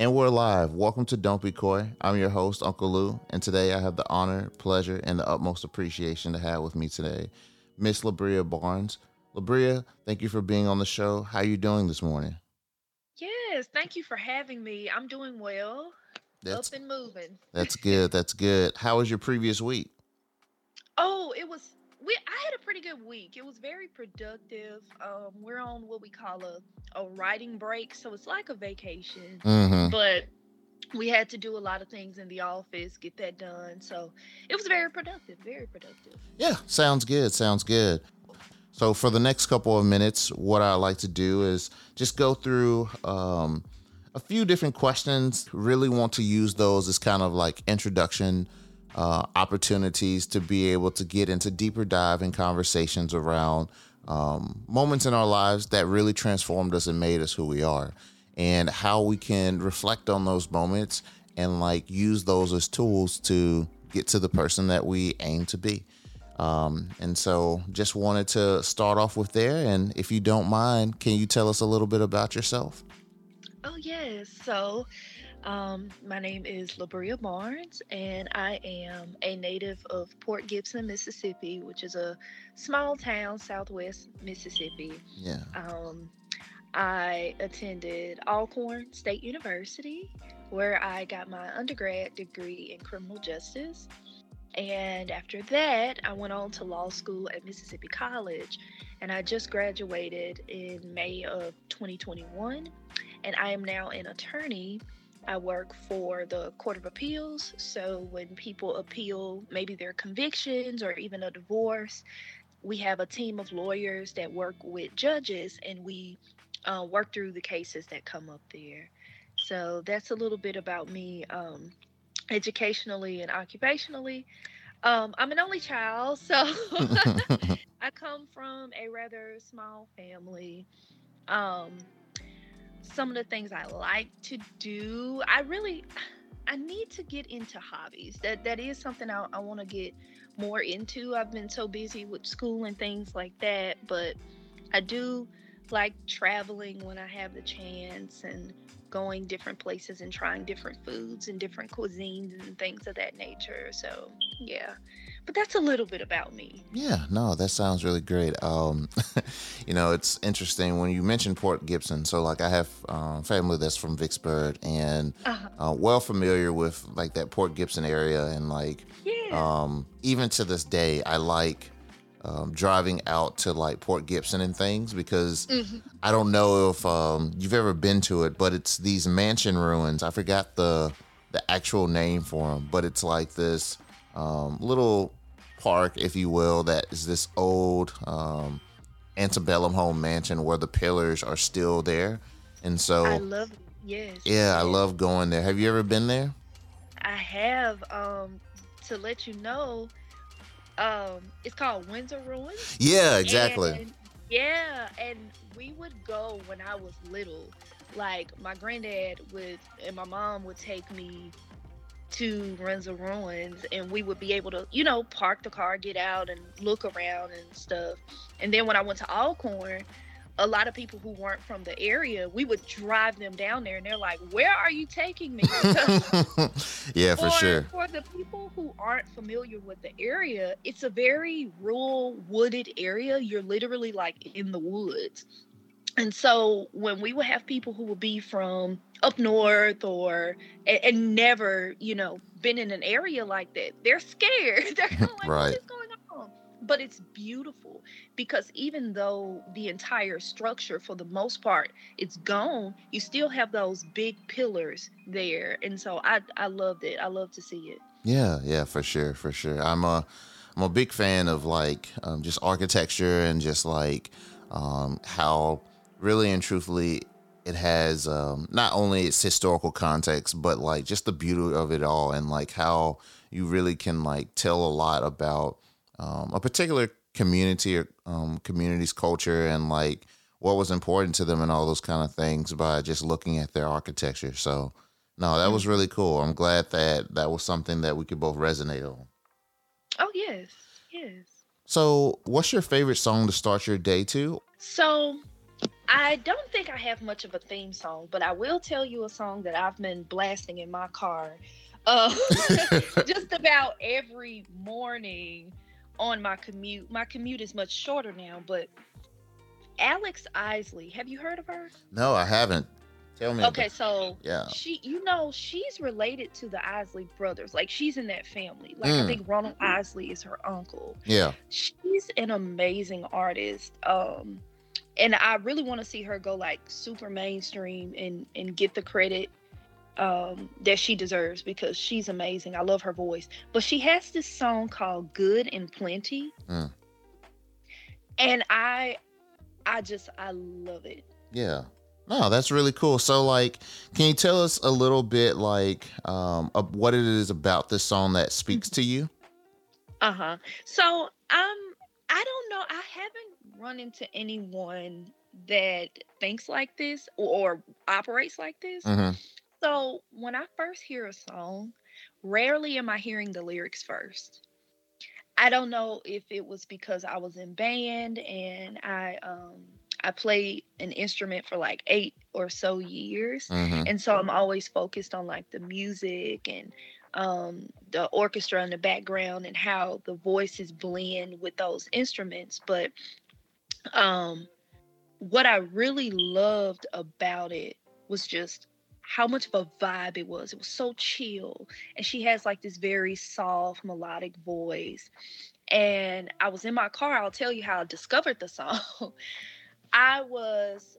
And we're live. Welcome to Don't Be Koi. I'm your host, Unkle Lew, and today I have the honor, pleasure, and the utmost appreciation to have with me today Miss La'Bria Barnes. La'Bria, thank you for being on the show. How are you doing this morning? Yes, thank you for having me. I'm doing well. That's Up and moving. that's good. That's good. How was your previous week? Oh, it was we I had a pretty good week. It was very productive. Um, we're on what we call a, a writing break, so it's like a vacation. Mm-hmm. But we had to do a lot of things in the office, get that done. So it was very productive, very productive. Yeah, sounds good. Sounds good. So for the next couple of minutes, what I like to do is just go through um, a few different questions. Really want to use those as kind of like introduction uh, opportunities to be able to get into deeper dive in conversations around um, moments in our lives that really transformed us and made us who we are, and how we can reflect on those moments and like use those as tools to get to the person that we aim to be. Um, and so just wanted to start off with there. And if you don't mind, can you tell us a little bit about yourself? Oh yes. So um, my name is La'Bria Barnes, and I am a native of Port Gibson, Mississippi, which is a small town southwest Mississippi. Yeah. Um, I attended Alcorn State University, where I got my undergrad degree in criminal justice. And after that, I went on to law school at Mississippi College, and I just graduated in May of 2021. And I am now an attorney. I work for the Court of Appeals. So when people appeal maybe their convictions or even a divorce, we have a team of lawyers that work with judges and we uh, work through the cases that come up there. So that's a little bit about me um, educationally and occupationally. Um, I'm an only child, so I come from a rather small family. Um, some of the things I like to do, I really, I need to get into hobbies. That that is something I, I want to get more into. I've been so busy with school and things like that, but I do like traveling when I have the chance and going different places and trying different foods and different cuisines and things of that nature. So, yeah. But that's a little bit about me. Yeah, no, that sounds really great. Um, you know, it's interesting when you mentioned Port Gibson. So, like, I have um, family that's from Vicksburg and Uh-huh. uh, well familiar with like that Port Gibson area, and like Yeah. um, even to this day, I like um, driving out to like Port Gibson and things because Mhm. I don't know if um, you've ever been to it, but it's these mansion ruins. I forgot the the actual name for them, but it's like this um, little park, if you will, that is this old um, antebellum home mansion where the pillars are still there, and so I love. Yes. yeah, I love going there. Have you ever been there? I have um to let you know um it's called Windsor Ruins. Yeah, exactly. And, yeah, and we would go when I was little. Like my granddad would and my mom would take me to Windsor Ruins and we would be able to, you know, park the car, get out and look around and stuff. And then when I went to Alcorn, a lot of people who weren't from the area, we would drive them down there and they're like, Where are you taking me? Yeah, for sure. For the people who aren't familiar with the area, it's a very rural, wooded area. You're literally like in the woods. And so when we would have people who would be from up north or and, and never, you know, been in an area like that, they're scared. they're kind of like, Right. what is going on? But it's beautiful because even though the entire structure, for the most part, it's gone, you still have those big pillars there. And so I I loved it. I love to see it. Yeah, yeah, for sure, for sure. I'm a I'm a big fan of like um, just architecture and just like um, how really and truthfully it has um, not only its historical context but like just the beauty of it all and like how you really can like tell a lot about um, a particular community or um, community's culture and like what was important to them and all those kind of things by just looking at their architecture. So no, that was really cool. I'm glad that that was something that we could both resonate on. Oh yes, yes. So, what's your favorite song to start your day to? So, I don't think I have much of a theme song, but I will tell you a song that I've been blasting in my car uh, just about every morning on my commute. My commute is much shorter now, but Alex Isley, have you heard of her? No, I haven't. Tell me. Okay, about, so yeah, she, you know, she's related to the Isley brothers. Like she's in that family. Like mm. I think Ronald Isley is her uncle. Yeah, she's an amazing artist. Um, and I really want to see her go like super mainstream and and get the credit um that she deserves because she's amazing. I love her voice. But she has this song called Good and Plenty. Mm. And I I just I love it. Yeah. No, that's really cool. So like can you tell us a little bit like um of what it is about this song that speaks to you? Uh-huh. So um I don't know. I haven't run into anyone that thinks like this or, or operates like this. Mm-hmm. So when I first hear a song, rarely am I hearing the lyrics first. I don't know if it was because I was in band and I um I played an instrument for like eight or so years. Mm-hmm. And so I'm always focused on like the music and um, the orchestra in the background and how the voices blend with those instruments. But um, what I really loved about it was just how much of a vibe it was. It was so chill. And she has like this very soft, melodic voice. And I was in my car. I'll tell you how I discovered the song. I was,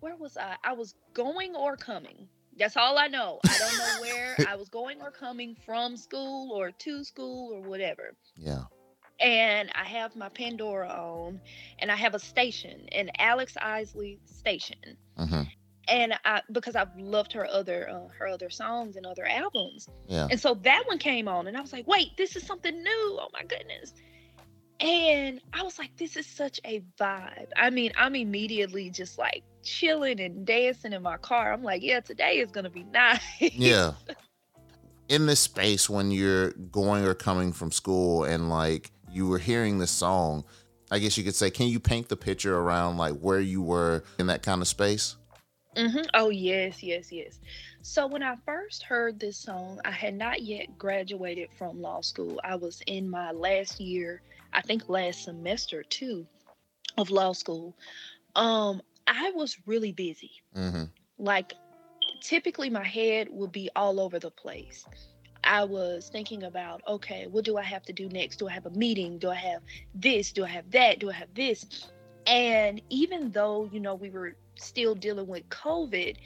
where was I? I was going or coming that's all I know. I don't know where I was going or coming from school or to school or whatever. Yeah. And I have my Pandora on, and I have a station, an Alex Isley station. Mm-hmm. And I because I've loved her other uh, her other songs and other albums. Yeah. And so that one came on, and I was like, wait, this is something new. Oh my goodness. And I was like, this is such a vibe. I mean, I'm immediately just like chilling and dancing in my car. I'm like, yeah, today is going to be nice. Yeah. In this space, when you're going or coming from school and like you were hearing this song, I guess you could say, can you paint the picture around like where you were in that kind of space? Mm-hmm. Oh, yes, yes, yes. So when I first heard this song, I had not yet graduated from law school. I was in my last year I think last semester too of law school, um, I was really busy. Mm-hmm. Like typically my head would be all over the place. I was thinking about, okay, what do I have to do next? Do I have a meeting? Do I have this? Do I have that? Do I have this? And even though, you know, we were still dealing with COVID,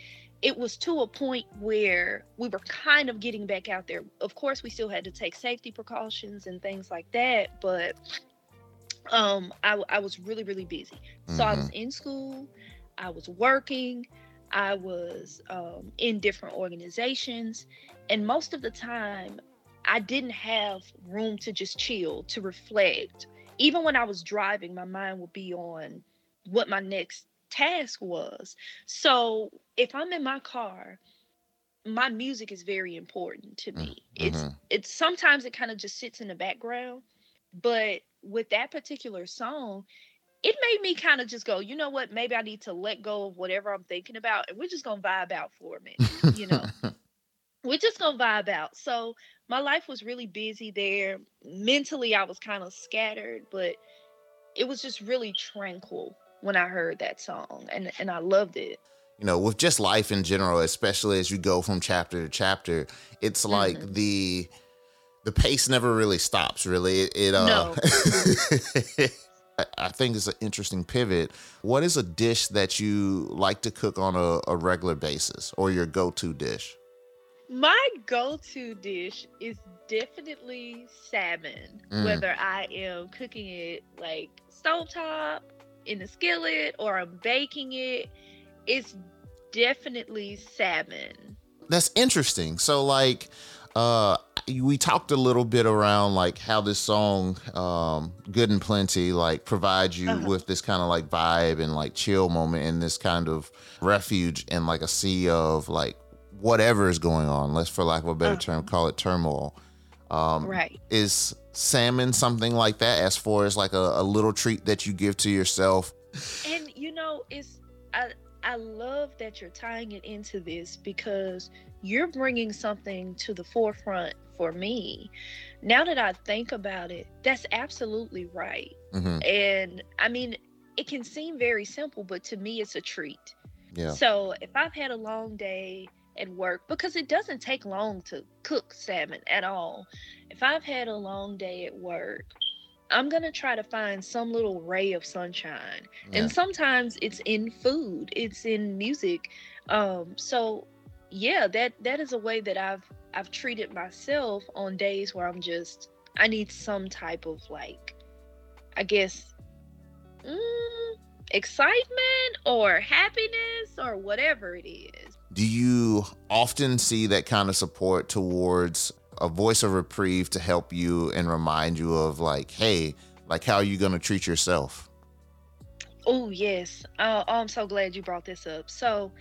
it was to a point where we were kind of getting back out there. Of course, we still had to take safety precautions and things like that, but um, I, I was really, really busy. So mm-hmm. I was mm-hmm. in school, I was working, I was um, in different organizations, and most of the time, I didn't have room to just chill, to reflect. Even when I was driving, my mind would be on what my next task was. So if I'm in my car, my music is very important to me. Mm-hmm. It's it's sometimes it kind of just sits in the background, but with that particular song, it made me kind of just go, you know what? Maybe I need to let go of whatever I'm thinking about, and we're just gonna vibe out for a minute. You know, we're just gonna vibe out. So my life was really busy there. Mentally, I was kind of scattered, but it was just really tranquil when I heard that song and and I loved it. You know, with just life in general, especially as you go from chapter to chapter, it's like mm-hmm. the the pace never really stops. Really, it, it uh, no. I think it's an interesting pivot. What is a dish that you like to cook on a, a regular basis, or your go-to dish? My go-to dish is definitely salmon. Mm. Whether I am cooking it like stovetop in the skillet or I'm baking it, it's definitely salmon. That's interesting. So like uh we talked a little bit around like how this song um good and plenty like provides you uh-huh. with this kind of like vibe and like chill moment and this kind of refuge in like a sea of like whatever is going on let's for lack of a better uh-huh. term call it turmoil Um, right. Is salmon something like that as far as like a, a little treat that you give to yourself? And you know, it's I I love that you're tying it into this because you're bringing something to the forefront for me. Now that I think about it, that's absolutely right. hmm And I mean, it can seem very simple, but to me, it's a treat. Yeah. So if I've had a long day at work, because it doesn't take long to cook salmon at all, if I've had a long day at work, I'm going to try to find some little ray of sunshine. Yeah. And sometimes it's in food, it's in music. Um, so yeah, that that is a way that I've I've treated myself on days where I'm just I need some type of like I guess mm, excitement or happiness or whatever it is. Do you often see that kind of support towards a voice of reprieve to help you and remind you of like, hey, like how are you gonna treat yourself? Oh yes. Uh, I'm so glad you brought this up. So,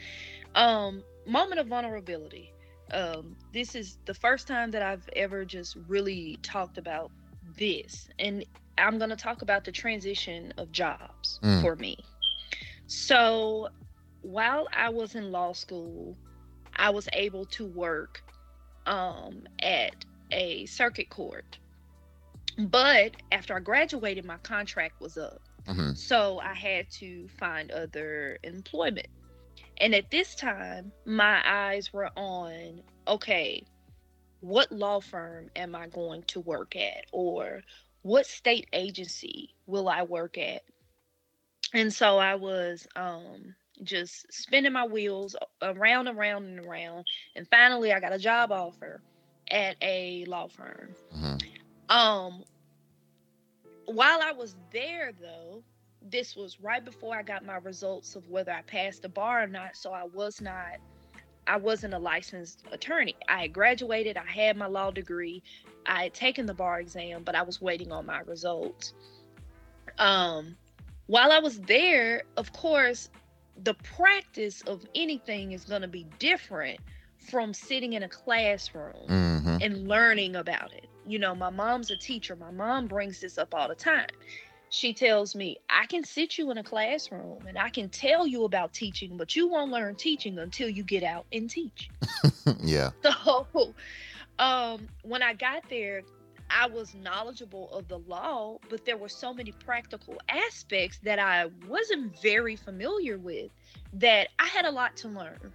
um, moment of vulnerability. Um, this is the first time that I've ever just really talked about this, and I'm gonna talk about the transition of jobs Mm. for me. So, while I was in law school, I was able to work um, at a circuit court. But after I graduated, my contract was up. hmm So I had to find other employment. And at this time, my eyes were on okay, what law firm am I going to work at? Or what state agency will I work at? And so I was um, just spinning my wheels around, and around, and around. And finally, I got a job offer at a law firm. hmm Um, while I was there, though, this was right before I got my results of whether I passed the bar or not. So I was not, I wasn't a licensed attorney. I had graduated, I had my law degree, I had taken the bar exam, but I was waiting on my results. Um, while I was there, of course, the practice of anything is going to be different from sitting in a classroom hmm and learning about it. You know, my mom's a teacher. My mom brings this up all the time. She tells me, I can sit you in a classroom and I can tell you about teaching, but you won't learn teaching until you get out and teach. yeah. So, um, when I got there, I was knowledgeable of the law, but there were so many practical aspects that I wasn't very familiar with that I had a lot to learn.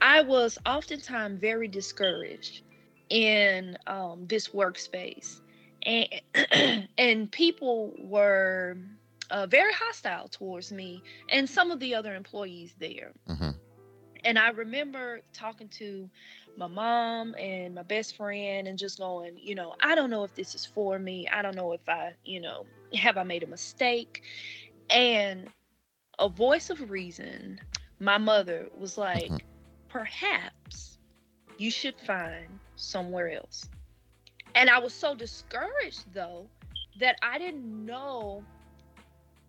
I was oftentimes very discouraged in um, this workspace, and and people were uh, very hostile towards me and some of the other employees there. hmm And I remember talking to my mom and my best friend and just going, you know, I don't know if this is for me. I don't know if I, you know, have I made a mistake? And a voice of reason, my mother was like, Mhm. perhaps you should find somewhere else. And I was so discouraged though that I didn't know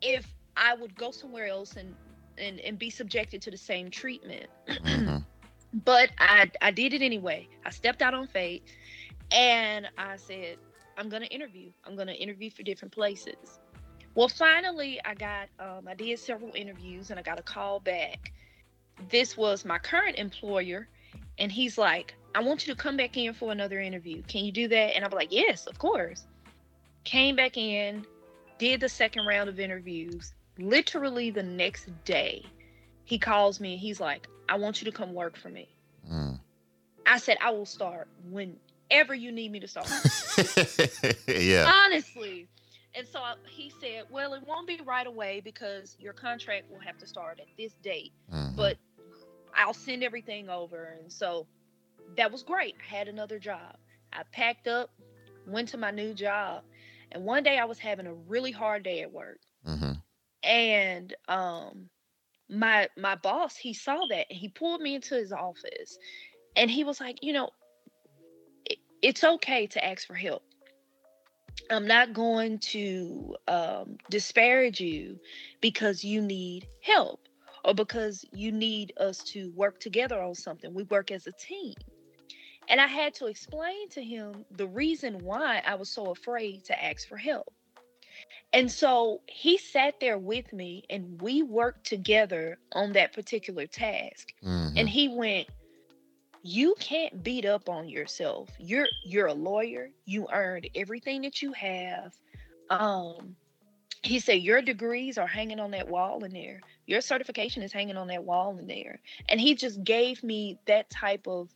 if I would go somewhere else and and, and be subjected to the same treatment. hmm But I I did it anyway. I stepped out on faith and I said, I'm gonna interview. I'm gonna interview for different places. Well, finally, I got um, I did several interviews and I got a call back. This was my current employer, and he's like, I want you to come back in for another interview. Can you do that? And I'm like, Yes, of course. Came back in, did the second round of interviews. Literally the next day, he calls me and he's like, I want you to come work for me. Mm. I said, I will start whenever you need me to start. yeah. Honestly. And so I- he said, Well, it won't be right away because your contract will have to start at this date, Mhm. but I'll send everything over. And so that was great. I had another job. I packed up, went to my new job. And one day I was having a really hard day at work. Mhm. and um my my boss he saw that and he pulled me into his office and he was like you know it, it's okay to ask for help. I'm not going to um disparage you because you need help or because you need us to work together on something. We work as a team. And I had to explain to him the reason why I was so afraid to ask for help. And so he sat there with me and we worked together on that particular task. Mm-hmm. And he went, "You can't beat up on yourself. You're you're a lawyer. You earned everything that you have. Um he said your degrees are hanging on that wall in there. Your certification is hanging on that wall in there." And he just gave me that type of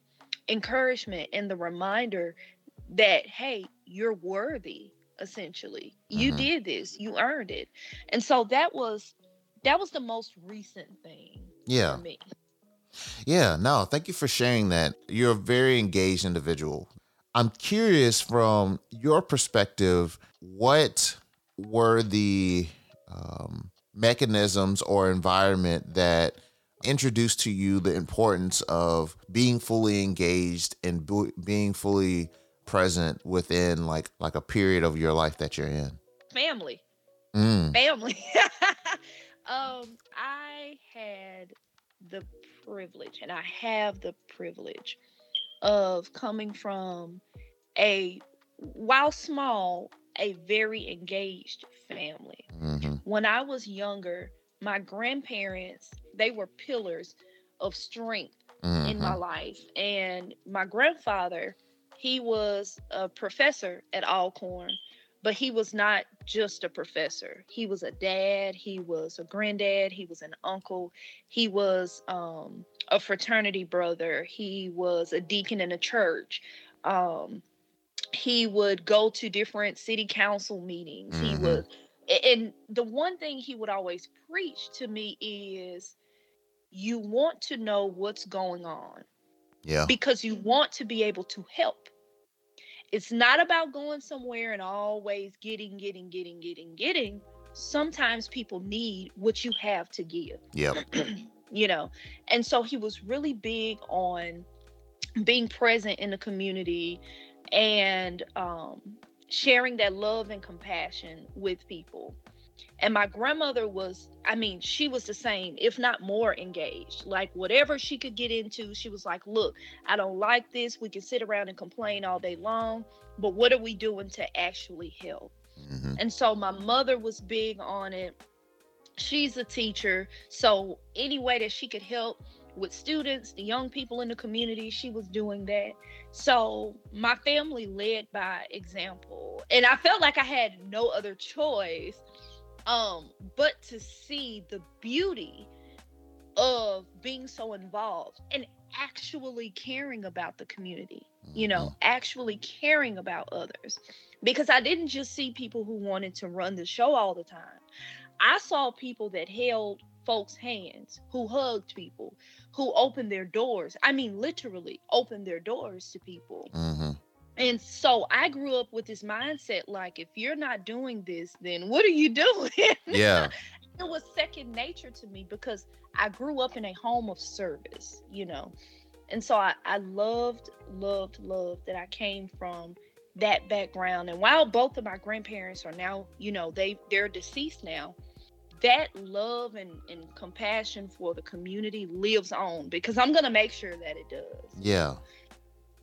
encouragement and the reminder that hey, you're worthy essentially. You Mhm. did this. You earned it. And so that was that was the most recent thing yeah. for me. Yeah, no, thank you for sharing that. You're a very engaged individual. I'm curious from your perspective, what were the um, mechanisms or environment that introduced to you the importance of being fully engaged and bu- being fully present within like like a period of your life that you're in? Family. Mm, family. um, I had the privilege, and I have the privilege of coming from a, while small, a very engaged family. mhm, When I was younger, my grandparents, they were pillars of strength in my mhm, life. And my grandfather, he was a professor at Alcorn, but he was not just a professor. He was a dad, he was a granddad, he was an uncle, he was um, a fraternity brother, he was a deacon in a church. Um, he would go to different city council meetings. He Mhm. would, and the one thing he would always preach to me is you want to know what's going on yeah, because you want to be able to help. It's not about going somewhere and always getting, getting, getting, getting, getting. Sometimes people need what you have to give, Yeah. you know. And so he was really big on being present in the community and um, sharing that love and compassion with people. And my grandmother was, I mean, she was the same, if not more engaged. Like whatever she could get into, she was like, look, I don't like this. We can sit around and complain all day long, but what are we doing to actually help? mhm, And so my mother was big on it. She's a teacher. So any way that she could help with students, the young people in the community, she was doing that. So my family led by example. And I felt like I had no other choice um but to see the beauty of being so involved and actually caring about the community you know, actually caring about others. Because I didn't just see people who wanted to run the show all the time. I saw people that held folks' hands, who hugged people, who opened their doors. I mean, literally opened their doors to people. mhm, And so I grew up with this mindset like, if you're not doing this, then what are you doing? yeah, it was second nature to me because I grew up in a home of service, you know. And so I, I loved, loved, loved that I came from that background. And while both of my grandparents are now, you know, they they're deceased now, that love and, and compassion for the community lives on because I'm gonna make sure that it does. yeah.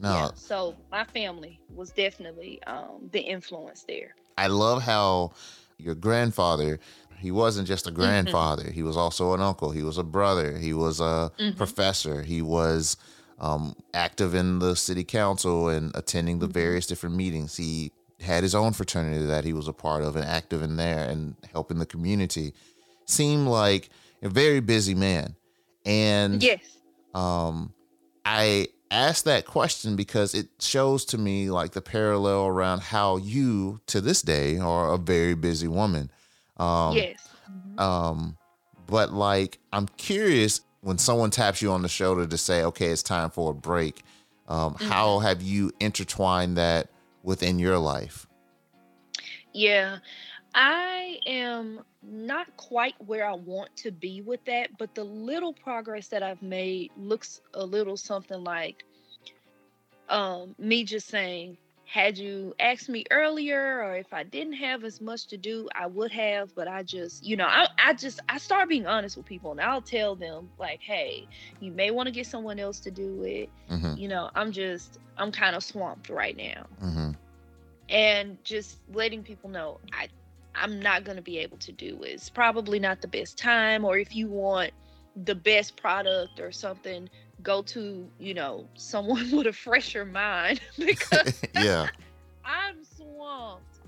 No, Yeah. So my family was definitely um, the influence there. I love how your grandfather, he wasn't just a Mm-hmm. grandfather, he was also an uncle, he was a brother, he was a Mhm. professor, he was um, active in the city council and attending the Mhm. various different meetings. He had his own fraternity that he was a part of and active in there and helping the community. Seemed like a very busy man. And Yes. um, I asked that question because it shows to me like the parallel around how you to this day are a very busy woman. Um, yes. Mhm. um, but like I'm curious when someone taps you on the shoulder to say, "Okay, it's time for a break." Um, How have you intertwined that within your life? Yeah, I am not quite where I want to be with that, but the little progress that I've made looks a little something like um, me just saying, had you asked me earlier or if I didn't have as much to do, I would have, but I just, you know, I, I just, I start being honest with people and I'll tell them, like, hey, you may want to get someone else to do it. Mm-hmm. You know, I'm just, I'm kind of swamped right now. Mm-hmm. And just letting people know, I, I'm not going to be able to do. It's probably not the best time, or if you want the best product or something, go to you know someone with a fresher mind because yeah i'm swamped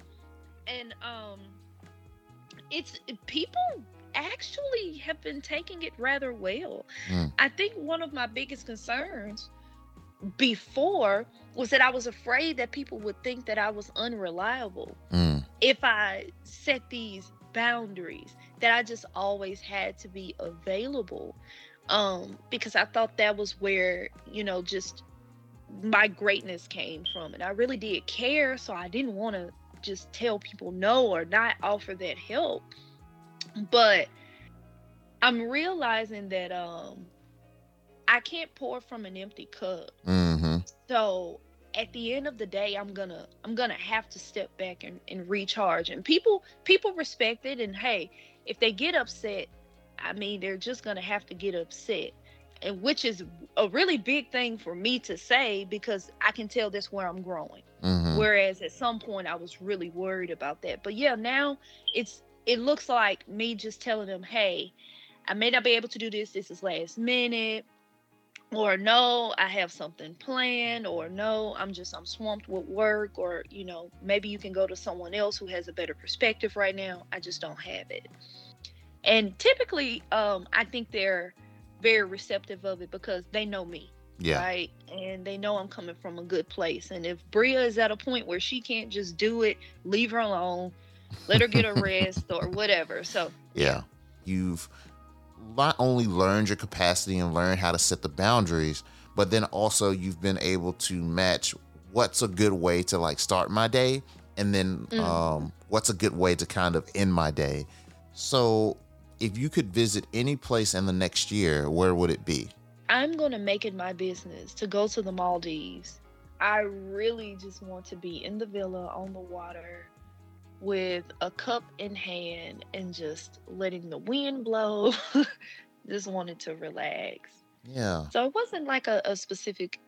and um it's people actually have been taking it rather well mm. i think one of my biggest concerns before was that i was afraid that people would think that i was unreliable mm. If i set these boundaries that i just always had to be available um because i thought that was where you know just my greatness came from and i really did care so i didn't want to just tell people no or not offer that help but i'm realizing that um i can't pour from an empty cup mm-hmm. so at the end of the day i'm gonna i'm gonna have to step back and, and recharge and people people respect it and hey if they get upset I mean, they're just to have to get upset. And which is a really big thing for me to say because I can tell this where I'm growing. Mm-hmm. Whereas at some point I was really worried about that. But yeah, now it's it looks like me just telling them, "Hey, I may not be able to do this. This is last minute." Or no, I have something planned, or no, I'm just I'm swamped with work, or you know, maybe you can go to someone else who has a better perspective right now. I just don't have it. And typically um i think they're very receptive of it because they know me yeah. right? And they know i'm coming from a good place. And if bria is at a point where she can't just do it leave her alone let her get a rest or whatever. So yeah. You've not only learned your capacity and learned how to set the boundaries but then also you've been able to match what's a good way to like start my day and then mm. um, what's a good way to kind of end my day so if you could visit any place in the next year, where would it be? I'm going to make it my business to go to the Maldives. I really just want to be in the villa on the water with a cup in hand and just letting the wind blow. just wanted to relax. Yeah. So it wasn't like a, a specific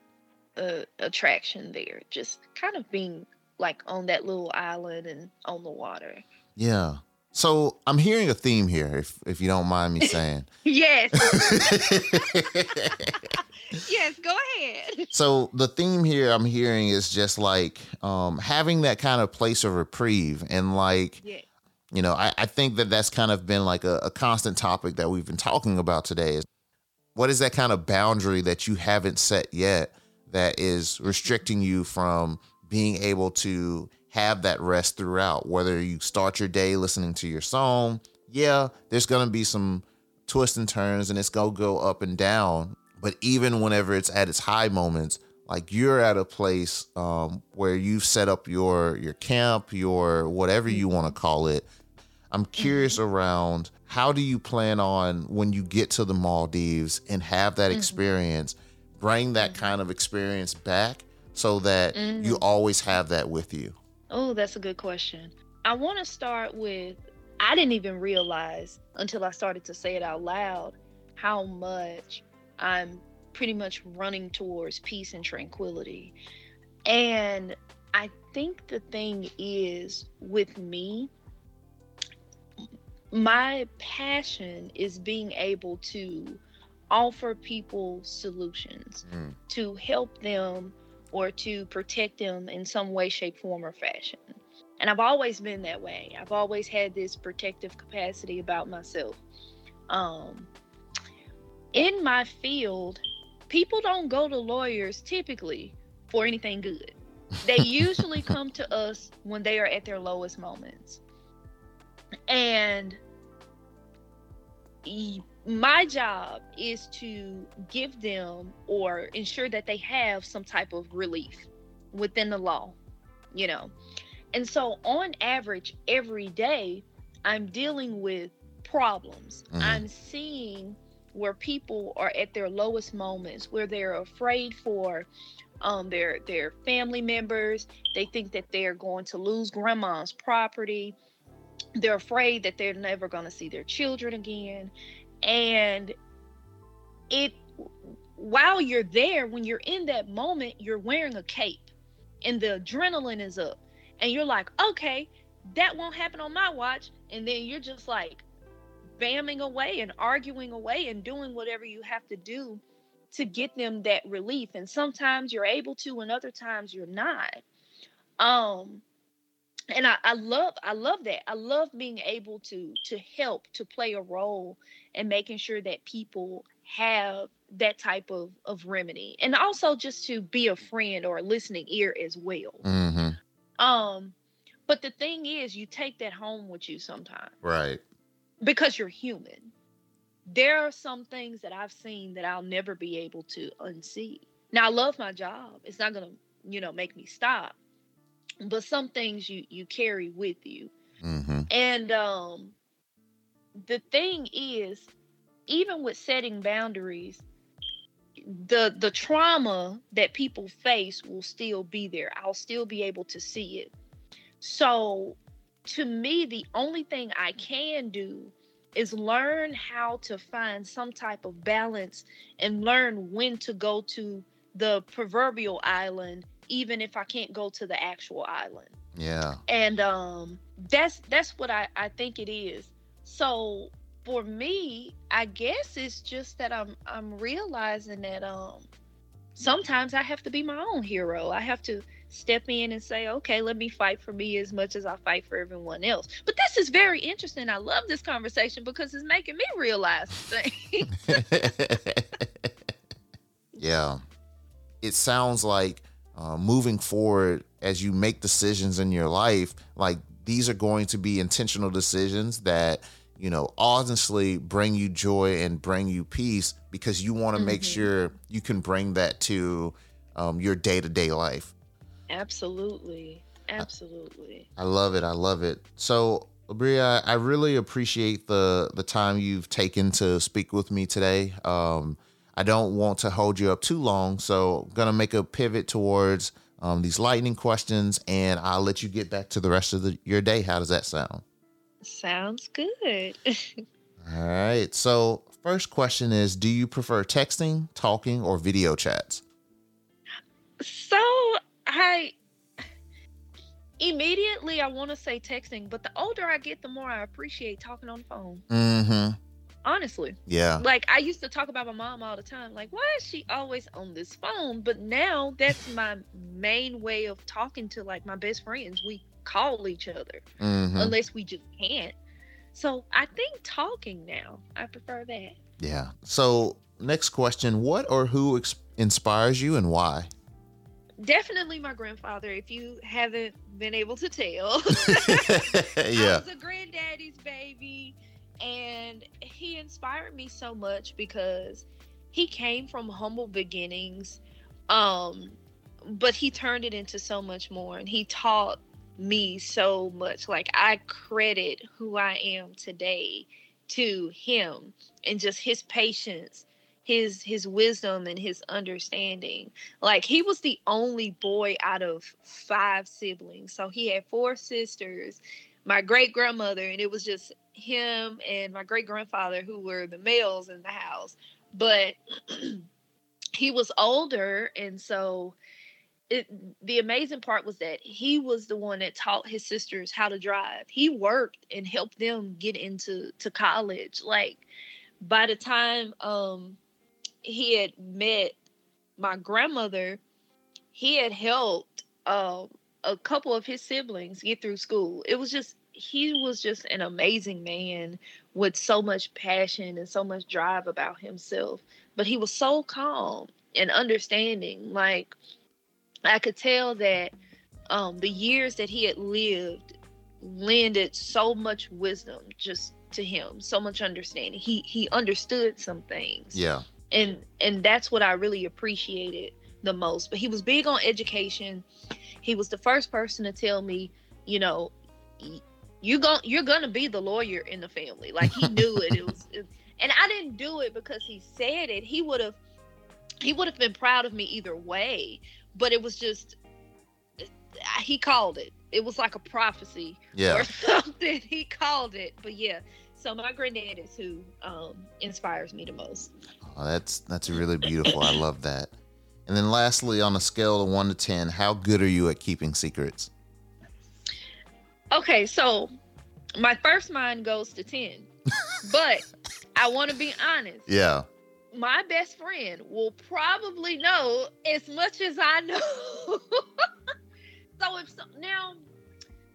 uh, attraction there, just kind of being like on that little island and on the water. Yeah. So I'm hearing a theme here, if if you don't mind me saying. yes. yes, go ahead. So the theme here I'm hearing is just like um, having that kind of place of reprieve and like. Yeah. You know, I, I think that that's kind of been like a, a constant topic that we've been talking about today. Is what is that kind of boundary that you haven't set yet that is restricting you from being able to have that rest throughout. Whether you start your day listening to your song, yeah, there's gonna be some twists and turns and it's gonna go up and down. But even whenever it's at its high moments, like you're at a place um, where you've set up your your camp, your whatever you want to call it. I'm curious mm-hmm. around how do you plan on when you get to the Maldives and have that mm-hmm. experience, bring that mm-hmm. kind of experience back so that mm-hmm. you always have that with you. Oh, that's a good question. I want to start with I didn't even realize until I started to say it out loud how much I'm pretty much running towards peace and tranquility. And I think the thing is with me, my passion is being able to offer people solutions mm. to help them or to protect them in some way, shape, form, or fashion. And I've always been that way. I've always had this protective capacity about myself. Um, in my field, people don't go to lawyers typically for anything good. They usually come to us when they are at their lowest moments. And my job is to give them or ensure that they have some type of relief within the law, you know. And so, on average, every day, I'm dealing with problems. Mm-hmm. I'm seeing where people are at their lowest moments, where they're afraid for um, their their family members. They think that they're going to lose grandma's property. They're afraid that they're never going to see their children again, and it while you're there, when you're in that moment, you're wearing a cape, and the adrenaline is up, and you're like, okay, that won't happen on my watch, and then you're just like bamming away and arguing away and doing whatever you have to do to get them that relief. And sometimes you're able to and other times you're not. Um and I, I love i love that i love being able to to help to play a role in making sure that people have that type of of remedy and also just to be a friend or a listening ear as well Mm-hmm. um but the thing is you take that home with you sometimes Right. because you're human. There are some things that I've seen that I'll never be able to unsee. Now I love my job. It's not gonna, you know, make me stop. But some things you you carry with you. Mm-hmm. And um the thing is, even with setting boundaries, the the trauma that people face will still be there. I'll still be able to see it. So to me, the only thing I can do is learn how to find some type of balance and learn when to go to the proverbial island, even if I can't go to the actual island. Yeah. and um that's that's what I, I think it is. So for me i guess it's just that i'm i'm realizing that um sometimes i have to be my own hero. I have to step in and say okay let me fight for me as much as i fight for everyone else. But this is very interesting. I love this conversation because it's making me realize things yeah. It sounds like uh, moving forward as you make decisions in your life, like these are going to be intentional decisions that, you know, honestly bring you joy and bring you peace because you want to make Mhm. sure you can bring that to um, your day to day life. absolutely absolutely I love it. I love it. So, Bria, I really appreciate the the time you've taken to speak with me today. Um, I don't want to hold you up too long, so gonna make a pivot towards um, these lightning questions, and I'll let you get back to the rest of the, your day. How does that sound? sounds good All right. So, first question is: Do you prefer texting, talking, or video chats? So I immediately I want to say texting, but the older I get, the more I appreciate talking on the phone. Mm-hmm. Honestly, Yeah. like I used to talk about my mom all the time. Like, why is she always on this phone? But now that's my main way of talking to like my best friends. We call each other Mm-hmm. unless we just can't. So I think talking now. I prefer that. Yeah. So, next question: What or who ex- inspires you, and why? Definitely my grandfather. If you haven't been able to tell. yeah. I was a granddaddy's baby, and he inspired me so much because he came from humble beginnings, um, but he turned it into so much more, and he taught me so much. Like I credit who I am today to him and just his patience his his wisdom and his understanding like he was the only boy out of five siblings so he had four sisters my great grandmother and it was just him and my great grandfather who were the males in the house. But he was older and so it, the amazing part was that he was the one that taught his sisters how to drive. He worked and helped them get into to college. Like by the time um he had met my grandmother he had helped um a couple of his siblings get through school. It was just he was just an amazing man with so much passion and so much drive about himself but he was so calm and understanding like i could tell that um the years that he had lived lended so much wisdom just to him so much understanding he he understood some things Yeah. and and that's what I really appreciated the most. But he was big on education. He was the first person to tell me, you know, you going you're gonna be the lawyer in the family. Like he knew it. It was, it, and I didn't do it because he said it. He would have he would have been proud of me either way. but it was just he called it. It was like a prophecy Yeah. or something. He called it. But yeah, so my granddad is who um, inspires me the most. Oh, that's that's really beautiful. I love that. And then lastly, on a scale of one to ten, how good are you at keeping secrets? Okay, so my first mind goes to 10. but I want to be honest. Yeah. My best friend will probably know as much as I know. so if so, now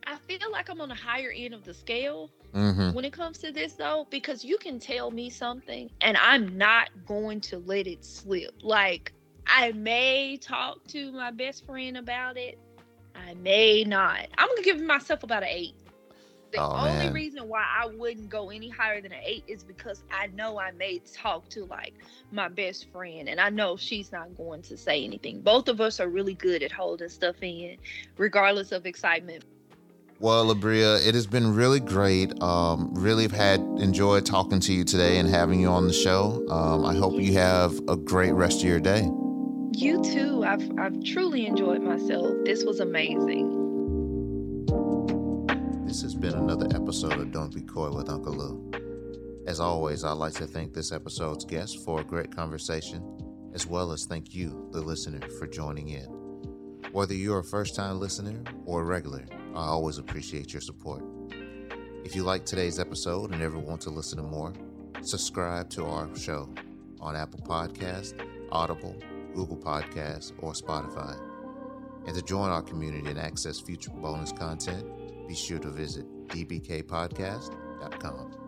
I feel like I'm on the higher end of the scale Mm-hmm. when it comes to this though because you can tell me something and I'm not going to let it slip. Like I may talk to my best friend about it. I may not. I'm gonna give myself about an eight. The Oh, only man. reason why I wouldn't go any higher than an eight is because I know I may talk to like my best friend and I know she's not going to say anything. Both of us are really good at holding stuff in, regardless of excitement. Well, La'Bria, it has been really great. Um, really have had enjoyed talking to you today and having you on the show. Um, I hope you have a great rest of your day. You too. I've I've truly enjoyed myself. This was amazing. This has been another episode of Don't Be Koi with Unkle Lew. As always, I'd like to thank this episode's guest for a great conversation, as well as thank you, the listener, for joining in. Whether you're a first time listener or a regular, I always appreciate your support. If you like today's episode and ever want to listen to more, subscribe to our show on Apple Podcasts, Audible, Google Podcasts, or Spotify. And to join our community and access future bonus content, be sure to visit dbkpodcast.com.